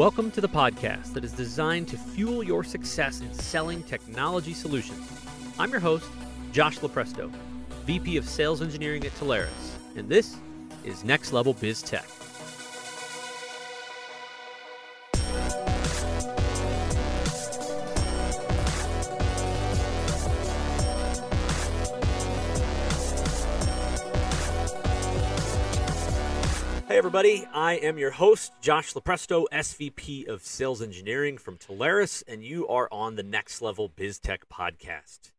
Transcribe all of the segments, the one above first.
Welcome to the podcast that is designed to fuel your success in selling technology solutions. I'm your host, Josh Lupresto, VP of Sales Engineering at Telarus, and this is Next Level Biz Tech. Everybody. I am your host, Josh Lupresto, SVP of Sales Engineering from Telarus, and you are on the Next Level Biz Tech podcast.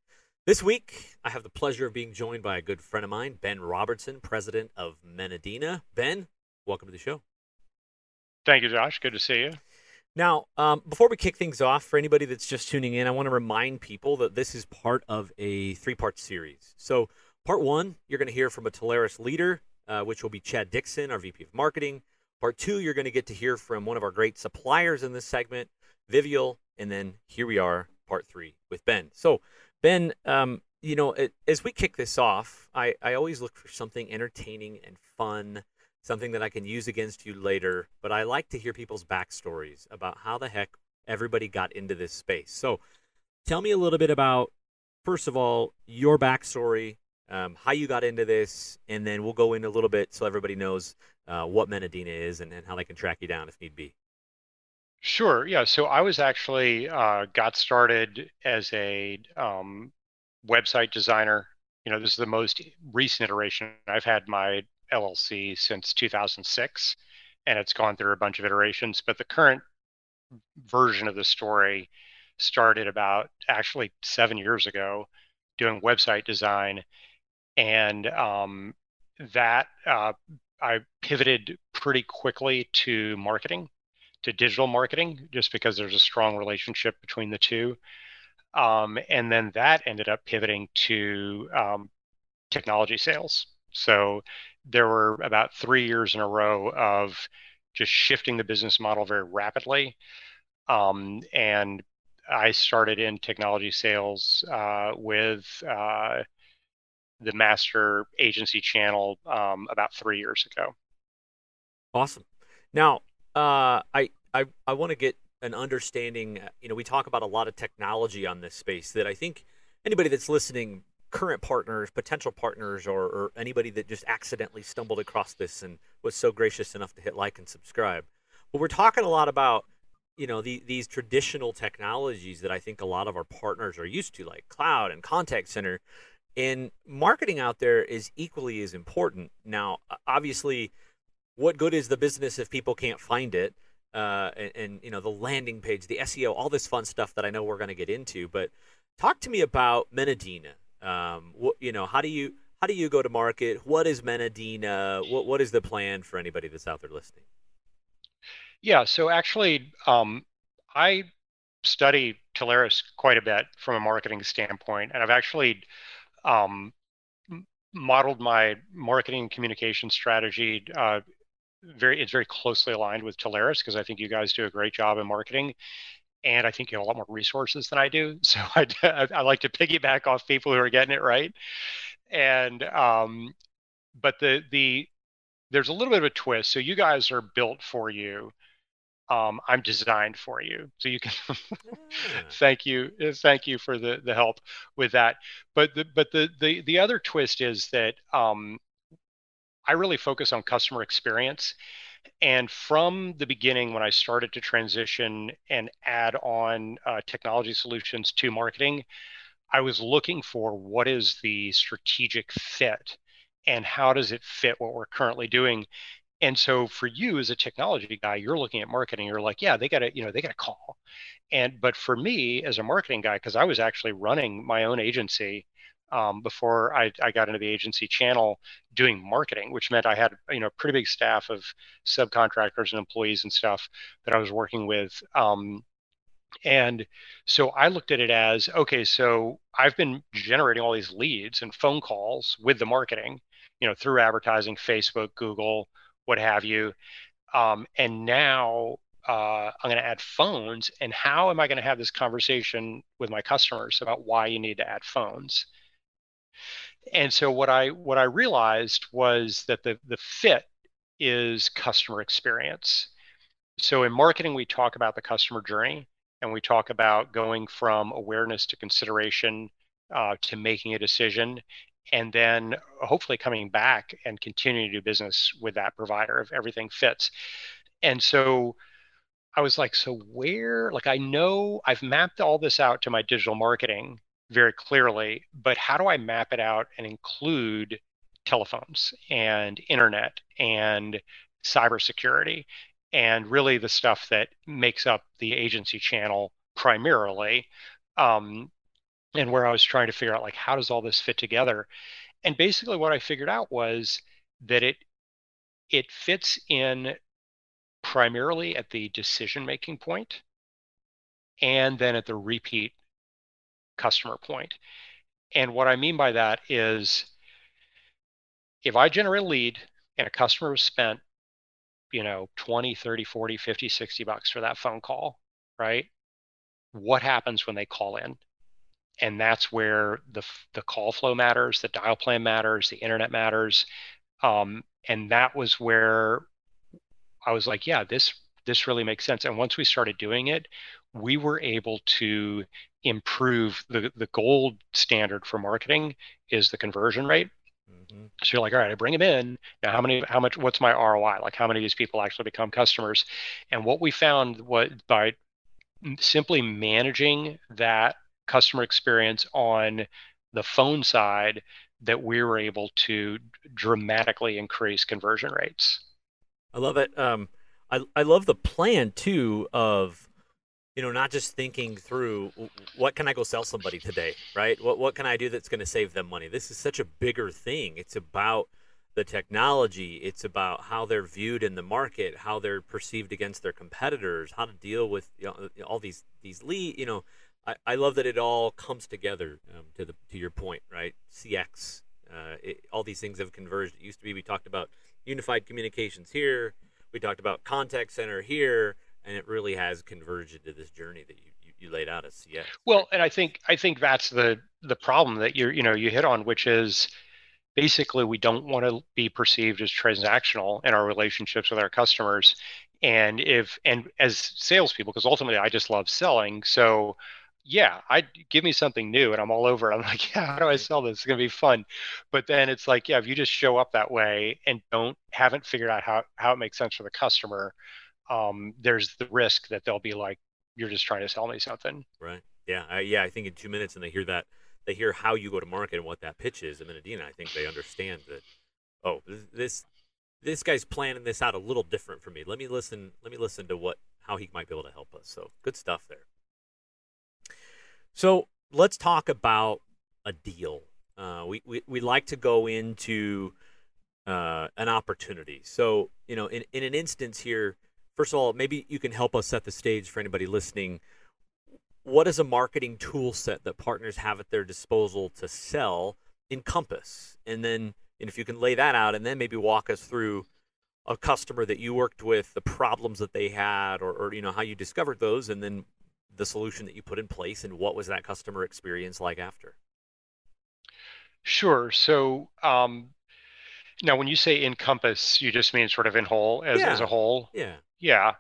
This week, I have the pleasure of being joined by a good friend of mine, Ben Robertson, president of Menadena. Ben, welcome to the show. Thank you, Josh. Good to see you. Now, um, before we kick things off, for anybody that's just tuning in, I want to remind people that this is part of a three part series. So, part one, you're going to hear from a Telarus leader uh, which will be Chad Dixon, our VP of Marketing. Part two, you're going to get to hear from one of our great suppliers in this segment, Vivial. And then here we are, part three with Ben. So, Ben, um, you know, it, as we kick this off, I, I always look for something entertaining and fun, something that I can use against you later. But I like to hear people's backstories about how the heck everybody got into this space. So, tell me a little bit about, first of all, your backstory, um, how you got into this, and then we'll go in a little bit so everybody knows uh, what Menadena is and, and how they can track you down if need be. Sure. Yeah. So I was actually uh, got started as a um, website designer. You know, this is the most recent iteration. I've had my LLC since 2006, and it's gone through a bunch of iterations. But the current version of the story started about actually seven years ago, doing website design and um, that uh, I pivoted pretty quickly to marketing, to digital marketing, just because there's a strong relationship between the two. Um, and then that ended up pivoting to um, technology sales. So there were about three years in a row of just shifting the business model very rapidly. Um, and I started in technology sales uh, with uh, the master agency channel um, about three years ago. Awesome. Now, uh, I I I want to get an understanding. Uh, you know, we talk about a lot of technology on this space that I think anybody that's listening, current partners, potential partners, or, or anybody that just accidentally stumbled across this and was so gracious enough to hit like and subscribe. But we're talking a lot about you know the, these traditional technologies that I think a lot of our partners are used to, like cloud and contact center. And marketing out there is equally as important. Now, obviously, what good is the business if people can't find it? Uh, and, and, you know the landing page, the SEO, all this fun stuff that I know we're going to get into. But talk to me about Menadena. Um, what, you know, how do you how do you go to market? What is Menadena? What what is the plan for anybody that's out there listening? Yeah, so actually, um, I study Telarus quite a bit from a marketing standpoint, and I've actually um, modeled my marketing communication strategy. Uh, very, it's very closely aligned with Telarus because I think you guys do a great job in marketing, and I think you have a lot more resources than I do. So I, I like to piggyback off people who are getting it right. And um, but the the there's a little bit of a twist. So you guys are built for you um, I'm designed for you. So you can thank you, uh, thank you for the the help with that. But the but the the the other twist is that um, I really focus on customer experience. And from the beginning, when I started to transition and add on uh, technology solutions to marketing, I was looking for what is the strategic fit and how does it fit what we're currently doing and so for you as a technology guy, you're looking at marketing, you're like, yeah, they got to, you know, they got to call. And but for me as a marketing guy, because I was actually running my own agency um, before I, I got into the agency channel doing marketing, which meant I had, you know, a pretty big staff of subcontractors and employees and stuff that I was working with. Um, and so I looked at it as okay, so I've been generating all these leads and phone calls with the marketing, you know, through advertising, Facebook, Google, what have you. Um, and now uh, I'm going to add phones. And how am I going to have this conversation with my customers about why you need to add phones? And so what I what I realized was that the the fit is customer experience. so in marketing, we talk about the customer journey and we talk about going from awareness to consideration uh, to making a decision and then hopefully coming back and continuing to do business with that provider if everything fits. And so I was like, so where, like, I know I've mapped all this out to my digital marketing very clearly, but how do I map it out and include telephones and internet and cybersecurity and really the stuff that makes up the agency channel primarily? Um, and where I was trying to figure out like how does all this fit together. And basically what I figured out was that it it fits in primarily at the decision making point and then at the repeat customer point. And what I mean by that is if I generate a lead and a customer has spent, you know, 20, 30, 40, 50, 60 bucks for that phone call, right? What happens when they call in? And that's where the the call flow matters, the dial plan matters, the internet matters, um, and that was where I was like, yeah, this this really makes sense. And once we started doing it, we were able to improve the the gold standard for marketing is the conversion rate. Mm-hmm. So you're like, all right, I bring them in. Now, how many, how much, what's my ROI? Like, how many of these people actually become customers? And what we found what by simply managing that customer experience on the phone side that we were able to dramatically increase conversion rates. I love it. Um, I I love the plan too of you know not just thinking through what can I go sell somebody today, right? What what can I do that's going to save them money? This is such a bigger thing. It's about the technology. It's about how they're viewed in the market, how they're perceived against their competitors, how to deal with you know, all these these lead, you know, I, I love that it all comes together um, to the to your point, right? CX, uh, it, all these things have converged. It used to be we talked about unified communications here, we talked about contact center here, and it really has converged into this journey that you, you, you laid out as CX. Well, and I think I think that's the the problem that you're you know you hit on, which is basically we don't want to be perceived as transactional in our relationships with our customers and if and as salespeople because ultimately i just love selling so yeah, I give me something new and I'm all over. It. I'm like, yeah, how do I sell this? It's gonna be fun. But then it's like, yeah, if you just show up that way and don't haven't figured out how how it makes sense for the customer, um, there's the risk that they'll be like, you're just trying to sell me something. Right. Yeah. I, yeah. I think in two minutes, and they hear that, they hear how you go to market and what that pitch is. I mean, Adina, I think they understand that. Oh, this this guy's planning this out a little different for me. Let me listen. Let me listen to what how he might be able to help us. So good stuff there. So let's talk about a deal. Uh, we, we, we like to go into uh, an opportunity. So, you know, in, in an instance here, first of all, maybe you can help us set the stage for anybody listening. What is a marketing tool set that partners have at their disposal to sell encompass? And then, and if you can lay that out and then maybe walk us through a customer that you worked with, the problems that they had, or, or you know, how you discovered those, and then the solution that you put in place and what was that customer experience like after? Sure. So um, now, when you say encompass, you just mean sort of in whole as, yeah. as a whole. Yeah. Yeah.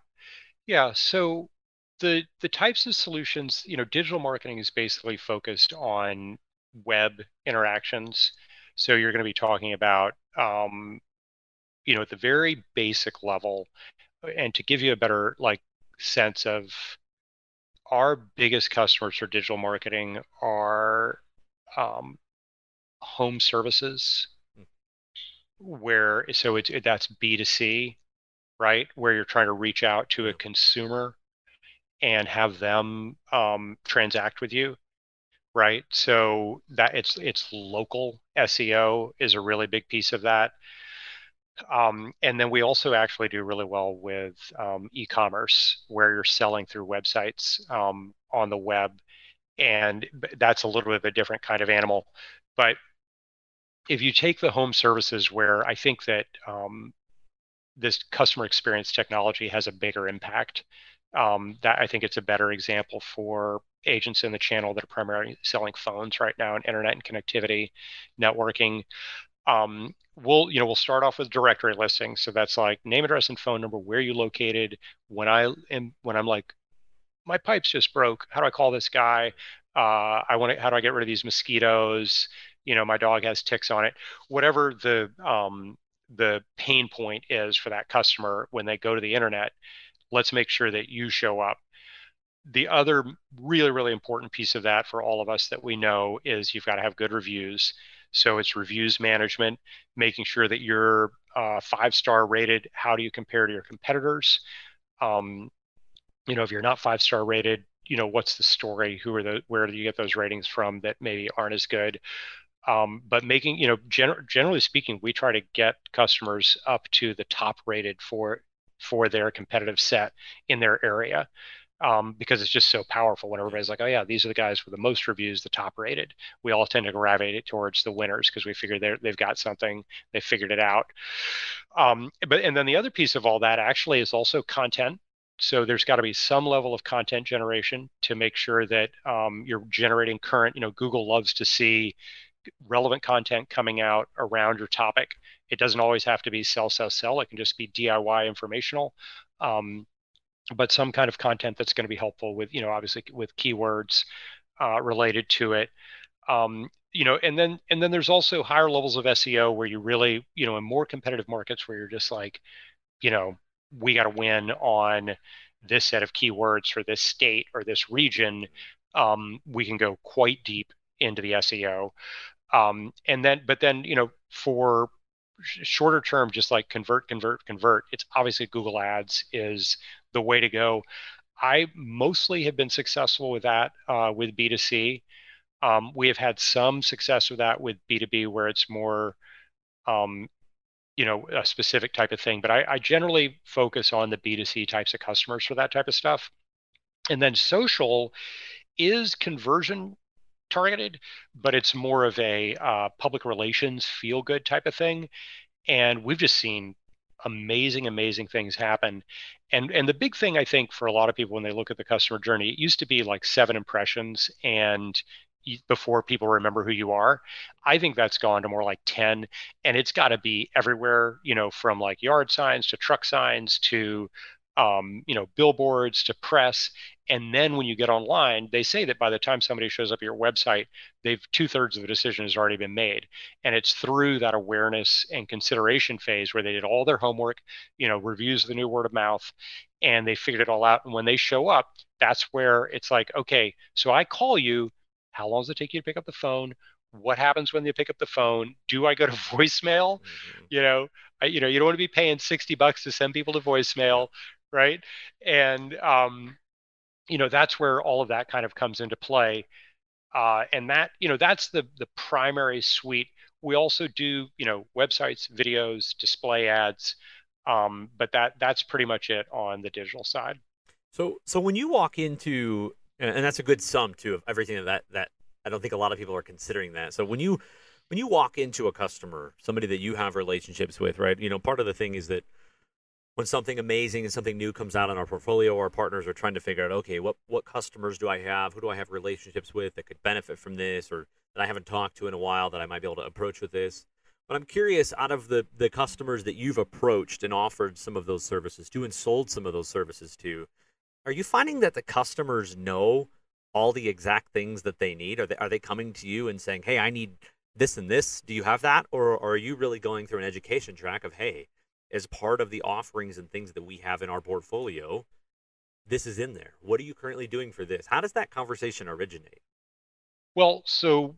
Yeah. So the the types of solutions, you know, digital marketing is basically focused on web interactions. So you're going to be talking about, um, you know, at the very basic level, and to give you a better like sense of our biggest customers for digital marketing are um, home services, where so it's it, that's B two C, right? Where you're trying to reach out to a consumer and have them um, transact with you, right? So that it's it's local SEO is a really big piece of that. Um, and then we also actually do really well with um, e-commerce, where you're selling through websites um, on the web, and that's a little bit of a different kind of animal. But if you take the home services, where I think that um, this customer experience technology has a bigger impact, um, that I think it's a better example for agents in the channel that are primarily selling phones right now and internet and connectivity, networking. Um, we'll you know we'll start off with directory listing. So that's like name address and phone number where you located. When i am when i'm like my pipes just broke. How do i call this guy? Uh, i want to how do i get rid of these mosquitoes? You know my dog has ticks on it. Whatever the um, the pain point is for that customer when they go to the internet let's make sure that you show up. The other really really important piece of that for all of us that we know is you've got to have good reviews so it's reviews management, making sure that you're uh, five star rated. How do you compare to your competitors? Um, you know, if you're not five star rated, you know, what's the story? Who are the, where do you get those ratings from that maybe aren't as good? Um, but making, you know, gen- generally speaking, we try to get customers up to the top rated for for their competitive set in their area um, because it's just so powerful when everybody's like, oh yeah, these are the guys with the most reviews, the top rated. We all tend to gravitate towards the winners because we figure they they've got something, they figured it out. Um, but and then the other piece of all that actually is also content. So there's got to be some level of content generation to make sure that um, you're generating current. You know, Google loves to see relevant content coming out around your topic. It doesn't always have to be sell, sell, sell. It can just be DIY informational. Um, but some kind of content that's going to be helpful with, you know, obviously with keywords uh, related to it. Um, you know, and then and then there's also higher levels of SEO where you really, you know, in more competitive markets where you're just like, you know, we got to win on this set of keywords for this state or this region. Um, we can go quite deep into the SEO. Um, and then, but then, you know, for shorter term, just like convert, convert, convert, it's obviously Google Ads is the way to go. I mostly have been successful with that uh, with B2C. Um, we have had some success with that with B2B where it's more, um, you know, a specific type of thing. But I, I, generally focus on the B2C types of customers for that type of stuff. And then social is conversion targeted, but it's more of a uh, public relations feel good type of thing. And we've just seen amazing, amazing things happen. And and the big thing I think for a lot of people when they look at the customer journey, it used to be like seven impressions and before people remember who you are. I think that's gone to more like 10 and it's got to be everywhere, you know, from like yard signs to truck signs to um, you know, billboards to press. And then when you get online, they say that by the time somebody shows up at your website, they've two thirds of the decision has already been made. And it's through that awareness and consideration phase where they did all their homework, you know, reviews of the new word of mouth, and they figured it all out. And when they show up, that's where it's like, okay, so I call you. How long does it take you to pick up the phone? what happens when you pick up the phone do i go to voicemail mm-hmm. you know I, you know you don't want to be paying 60 bucks to send people to voicemail right? And um, you know that's where all of that kind of comes into play. Uh, and that you know that's the the primary suite. We also do you know websites, videos, display ads, um, but that that's pretty much it on the digital side. So so when you walk into and that's a good sum too of everything that that I don't think a lot of people are considering that. So when you when you walk into a customer, somebody that you have relationships with, right? You know, part of the thing is that when something amazing and something new comes out in our portfolio, our partners are trying to figure out, okay, what what customers do I have? Who do I have relationships with that could benefit from this, or that I haven't talked to in a while that I might be able to approach with this? But I'm curious, out of the the customers that you've approached and offered some of those services to, and sold some of those services to, are you finding that the customers know all the exact things that they need? Are they are they coming to you and saying, hey, I need this and this? Do you have that, or, or are you really going through an education track of, hey? As part of the offerings and things that we have in our portfolio, this is in there. What are you currently doing for this? How does that conversation originate? Well, so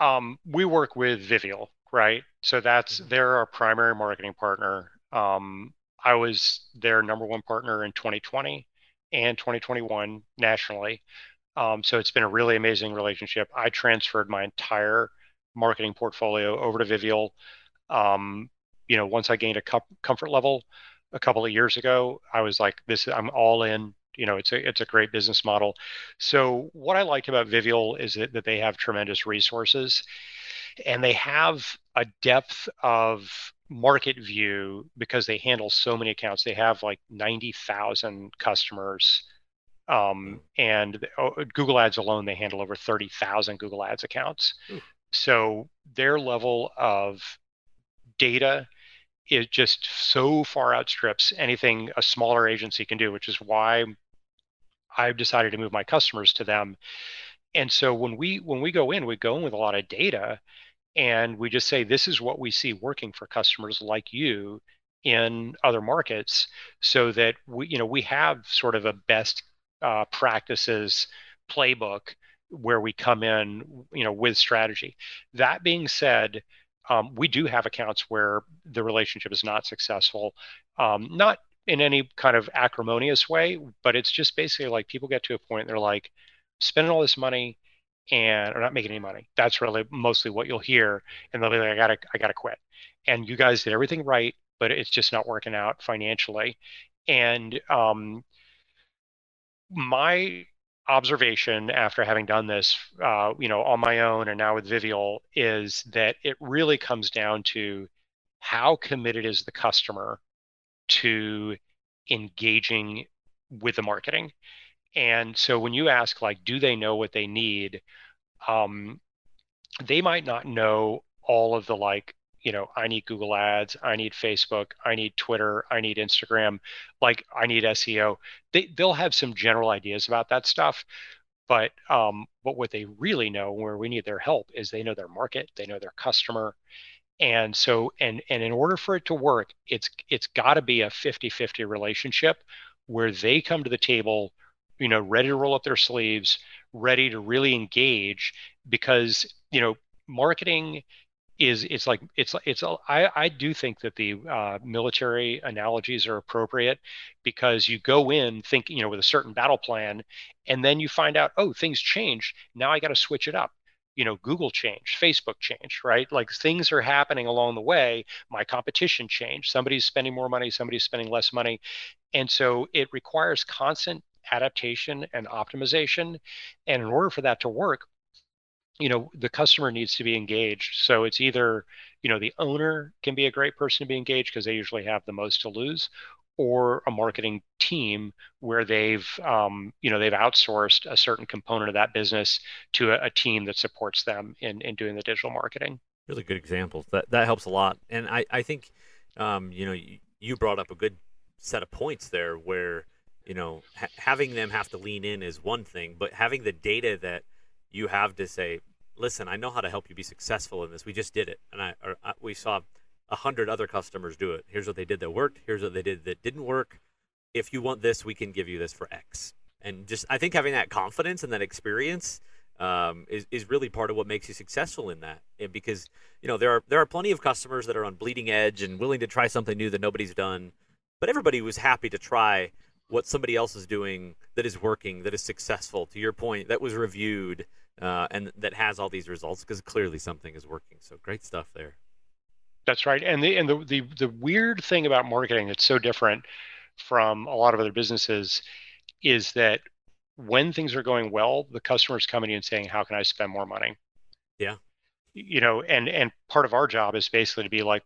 um, we work with Vivial, right? So that's mm-hmm. they're our primary marketing partner. Um, I was their number one partner in 2020 and 2021 nationally. Um, so it's been a really amazing relationship. I transferred my entire marketing portfolio over to Vivial um, you know, once I gained a comfort level a couple of years ago, I was like, this, I'm all in. You know, it's a it's a great business model. So what I like about Vivial is that, that they have tremendous resources, and they have a depth of market view because they handle so many accounts. They have like ninety thousand customers um, and oh, Google Ads alone, they handle over 30,000 Google Ads accounts. Ooh. So their level of data it just so far outstrips anything a smaller agency can do, which is why I've decided to move my customers to them. And so when we when we go in, we go in with a lot of data and we just say this is what we see working for customers like you in other markets so that we you know we have sort of a best uh, practices playbook where we come in you know with strategy that being said um, we do have accounts where the relationship is not successful, um, not in any kind of acrimonious way, but it's just basically like people get to a point they're like spending all this money and are not making any money. That's really mostly what you'll hear, and they'll be like, "I gotta, I gotta quit." And you guys did everything right, but it's just not working out financially. And um, my observation after having done this, uh, you know, on my own and now with Vivial is that it really comes down to how committed is the customer to engaging with the marketing. And so when you ask, like, do they know what they need? Um, they might not know all of the like you know, I need Google Ads, I need Facebook, I need Twitter, I need Instagram, like I need SEO. They they'll have some general ideas about that stuff, but um, but what they really know where we need their help is they know their market, they know their customer, and so and and in order for it to work, it's it's got to be a 50-50 relationship where they come to the table, you know, ready to roll up their sleeves, ready to really engage because you know marketing is it's like it's it's I, I do think that the uh, military analogies are appropriate because you go in thinking you know with a certain battle plan and then you find out oh things change. Now I got to switch it up. You know Google changed Facebook changed right? Like things are happening along the way. My competition changed. Somebody's spending more money somebody's spending less money. And so it requires constant adaptation and optimization. And in order for that to work you know the customer needs to be engaged. So it's either you know the owner can be a great person to be engaged because they usually have the most to lose or a marketing team where they've um, you know they've outsourced a certain component of that business to a, a, team that supports them in, in doing the digital marketing. Really good examples. That that helps a lot. And i i think um, you know you, you, brought up a good set of points there where you know ha- having them have to lean in is one thing but having the data that you have to say, listen, I know how to help you be successful in this. We just did it, and I, or, I we saw a hundred other customers do it. Here's what they did that worked. Here's what they did that didn't work. If you want this, we can give you this for X. And just I think having that confidence and that experience um, is is really part of what makes you successful in that. And because you know there are there are plenty of customers that are on bleeding edge and willing to try something new that nobody's done, but everybody was happy to try what somebody else is doing that is working, that is successful. To your point, that was reviewed uh, and that has all these results because clearly something is working. So great stuff there. That's right. And the and the, the the weird thing about marketing that's so different from a lot of other businesses is that when things are going well, the customer's coming in and saying, "How can I spend more money?" Yeah. You know, and and part of our job is basically to be like,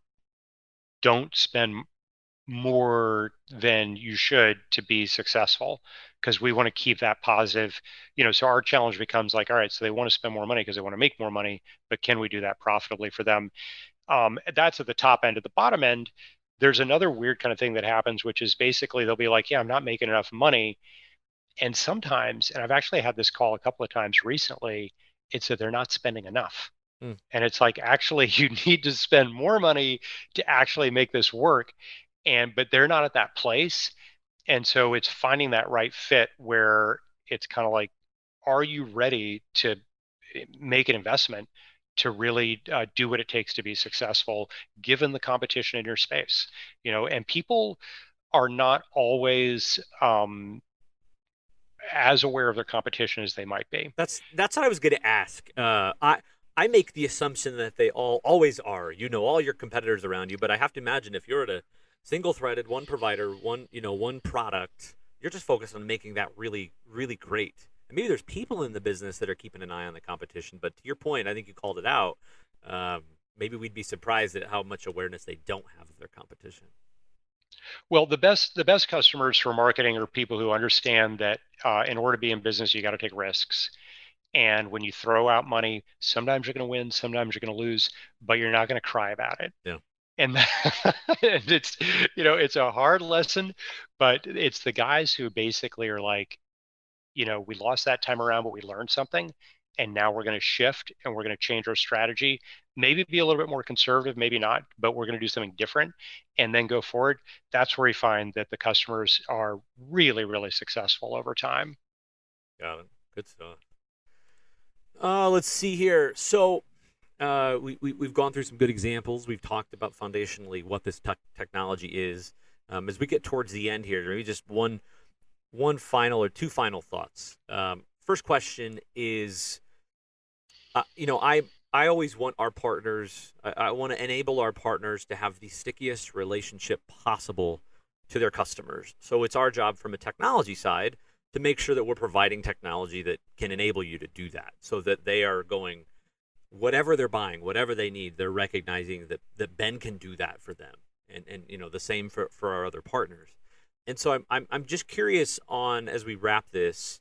don't spend more than you should to be successful because we want to keep that positive you know so our challenge becomes like all right so they want to spend more money because they want to make more money but can we do that profitably for them? Um, that's at the top end. At the bottom end there's another weird kind of thing that happens which is basically they'll be like yeah i'm not making enough money. And sometimes and i've actually had this call a couple of times recently it's that they're not spending enough. Mm. and it's like actually you need to spend more money to actually make this work and but they're not at that place. And so it's finding that right fit where it's kind of like are you ready to eh, make an investment to really uh, do what it takes to be successful given the competition in your space? You know and people are not always um, as aware of their competition as they might be. That's that's what i was going to ask. Uh, i i make the assumption that they all always are. You know all your competitors around you but i have to imagine if you're at a single threaded, one provider, one you know one product. You're just focused on making that really really great. And maybe there's people in the business that are keeping an eye on the competition. But to your point, I think you called it out. Um, maybe we'd be surprised at how much awareness they don't have of their competition. Well, the best the best customers for marketing are people who understand that uh, in order to be in business, you got to take risks. And when you throw out money, sometimes you're going to win, sometimes you're going to lose, but you're not going to cry about it. Yeah and, and it's you know it's a hard lesson but it's the guys who basically are like you know we lost that time around but we learned something and now we're going to shift and we're going to change our strategy. Maybe be a little bit more conservative maybe not but we're going to do something different and then go forward. That's where we find that the customers are really really successful over time. Got it. Good stuff. Uh, let's see here. So uh, we, we, have gone through some good examples. We've talked about foundationally what this te- technology is. Um, as we get towards the end here, maybe just one one final or two final thoughts. Um, first question is, uh, you know, I I always want our partners. I, I want to enable our partners to have the stickiest relationship possible to their customers. So it's our job from a technology side to make sure that we're providing technology that can enable you to do that, so that they are going whatever they're buying, whatever they need, they're recognizing that, that Ben can do that for them. And, and you know, the same for, for our other partners. And so I'm, I'm, I'm just curious on, as we wrap this,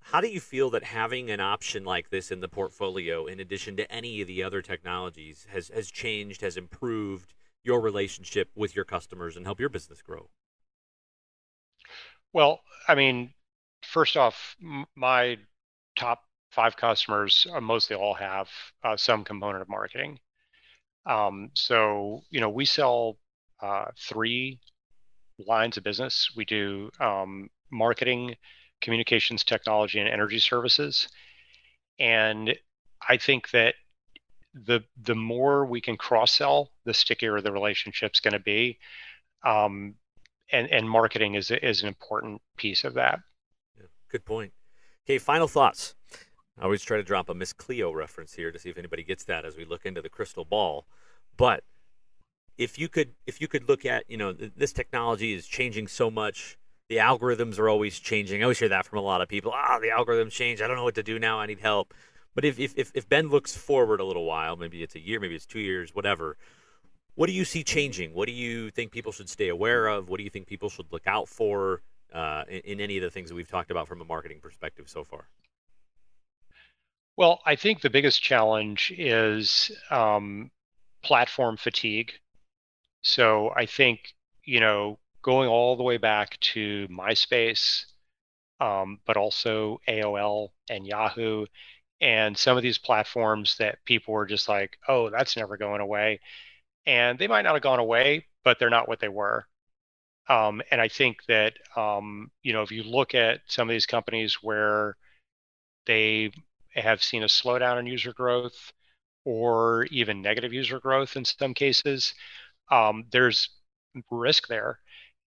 how do you feel that having an option like this in the portfolio, in addition to any of the other technologies, has, has changed, has improved your relationship with your customers and help your business grow? Well, I mean, first off, my top five customers uh, mostly all have uh, some component of marketing. Um, so you know we sell uh, three lines of business. We do um, marketing, communications technology, and energy services. And I think that the the more we can cross sell, the stickier the relationship's going to be. Um, and and marketing is is an important piece of that. Yeah, good point. Okay, final thoughts. I always try to drop a Miss Cleo reference here to see if anybody gets that as we look into the crystal ball. But if you could, if you could look at, you know, this technology is changing so much. The algorithms are always changing. I always hear that from a lot of people. Ah, the algorithms change. I don't know what to do now. I need help. But if, if, if, if Ben looks forward a little while, maybe it's a year, maybe it's two years, whatever. What do you see changing? What do you think people should stay aware of? What do you think people should look out for uh, in, in any of the things that we've talked about from a marketing perspective so far? Well, I think the biggest challenge is um, platform fatigue. So I think, you know, going all the way back to MySpace, um, but also AOL and Yahoo, and some of these platforms that people were just like, oh, that's never going away. And they might not have gone away, but they're not what they were. Um, and I think that, um, you know, if you look at some of these companies where they have seen a slowdown in user growth or even negative user growth in some cases, um, there's risk there.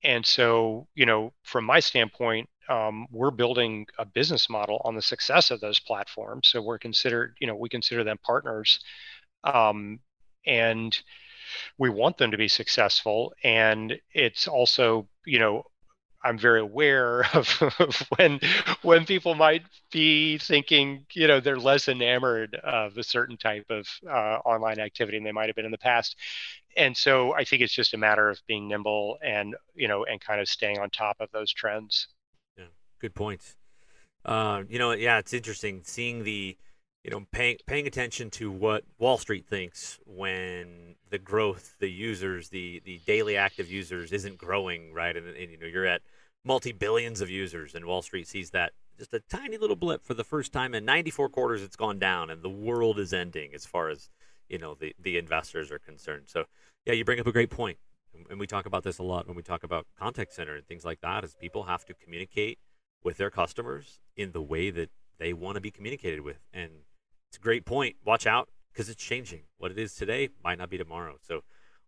And so, you know, from my standpoint, um, we're building a business model on the success of those platforms. So we're considered, you know, we consider them partners, um, and we want them to be successful. And it's also, you know, I'm very aware of, of, when when people might be thinking, you know, they're less enamored of a certain type of uh, online activity than they might have been in the past. And so I think it's just a matter of being nimble and you know and kind of staying on top of those trends. Yeah, good points. Uh, you know, yeah, it's interesting seeing the you know paying paying attention to what Wall Street thinks when the growth, the users, the the daily active users isn't growing, right? And, and you know you're at multi billions of users, and Wall Street sees that just a tiny little blip for the first time in 94 quarters. It's gone down, and the world is ending as far as you know the the investors are concerned. So yeah, you bring up a great point, and we talk about this a lot when we talk about contact center and things like that. Is people have to communicate with their customers in the way that they want to be communicated with, and it's a great point. Watch out because it's changing. What it is today might not be tomorrow. So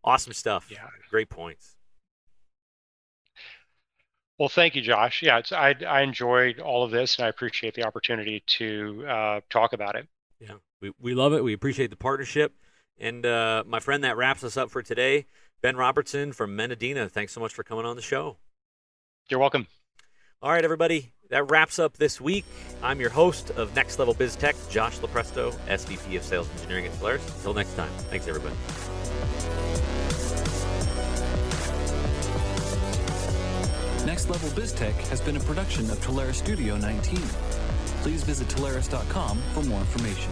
awesome stuff. Yeah, great points. Well, thank you, Josh. Yeah, I, I enjoyed all of this, and I appreciate the opportunity to uh, talk about it. Yeah, we, we love it. We appreciate the partnership. And uh, my friend, that wraps us up for today. Ben Robertson from Menadena, thanks so much for coming on the show. You're welcome. All right, everybody, that wraps up this week. I'm your host of Next Level Biz Tech, Josh Lupresto, SVP of Sales Engineering at Telarus. Until next time, thanks, everybody. Next Level BizTech has been a production of Telarus Studio 19. Please visit Telarus.com for more information.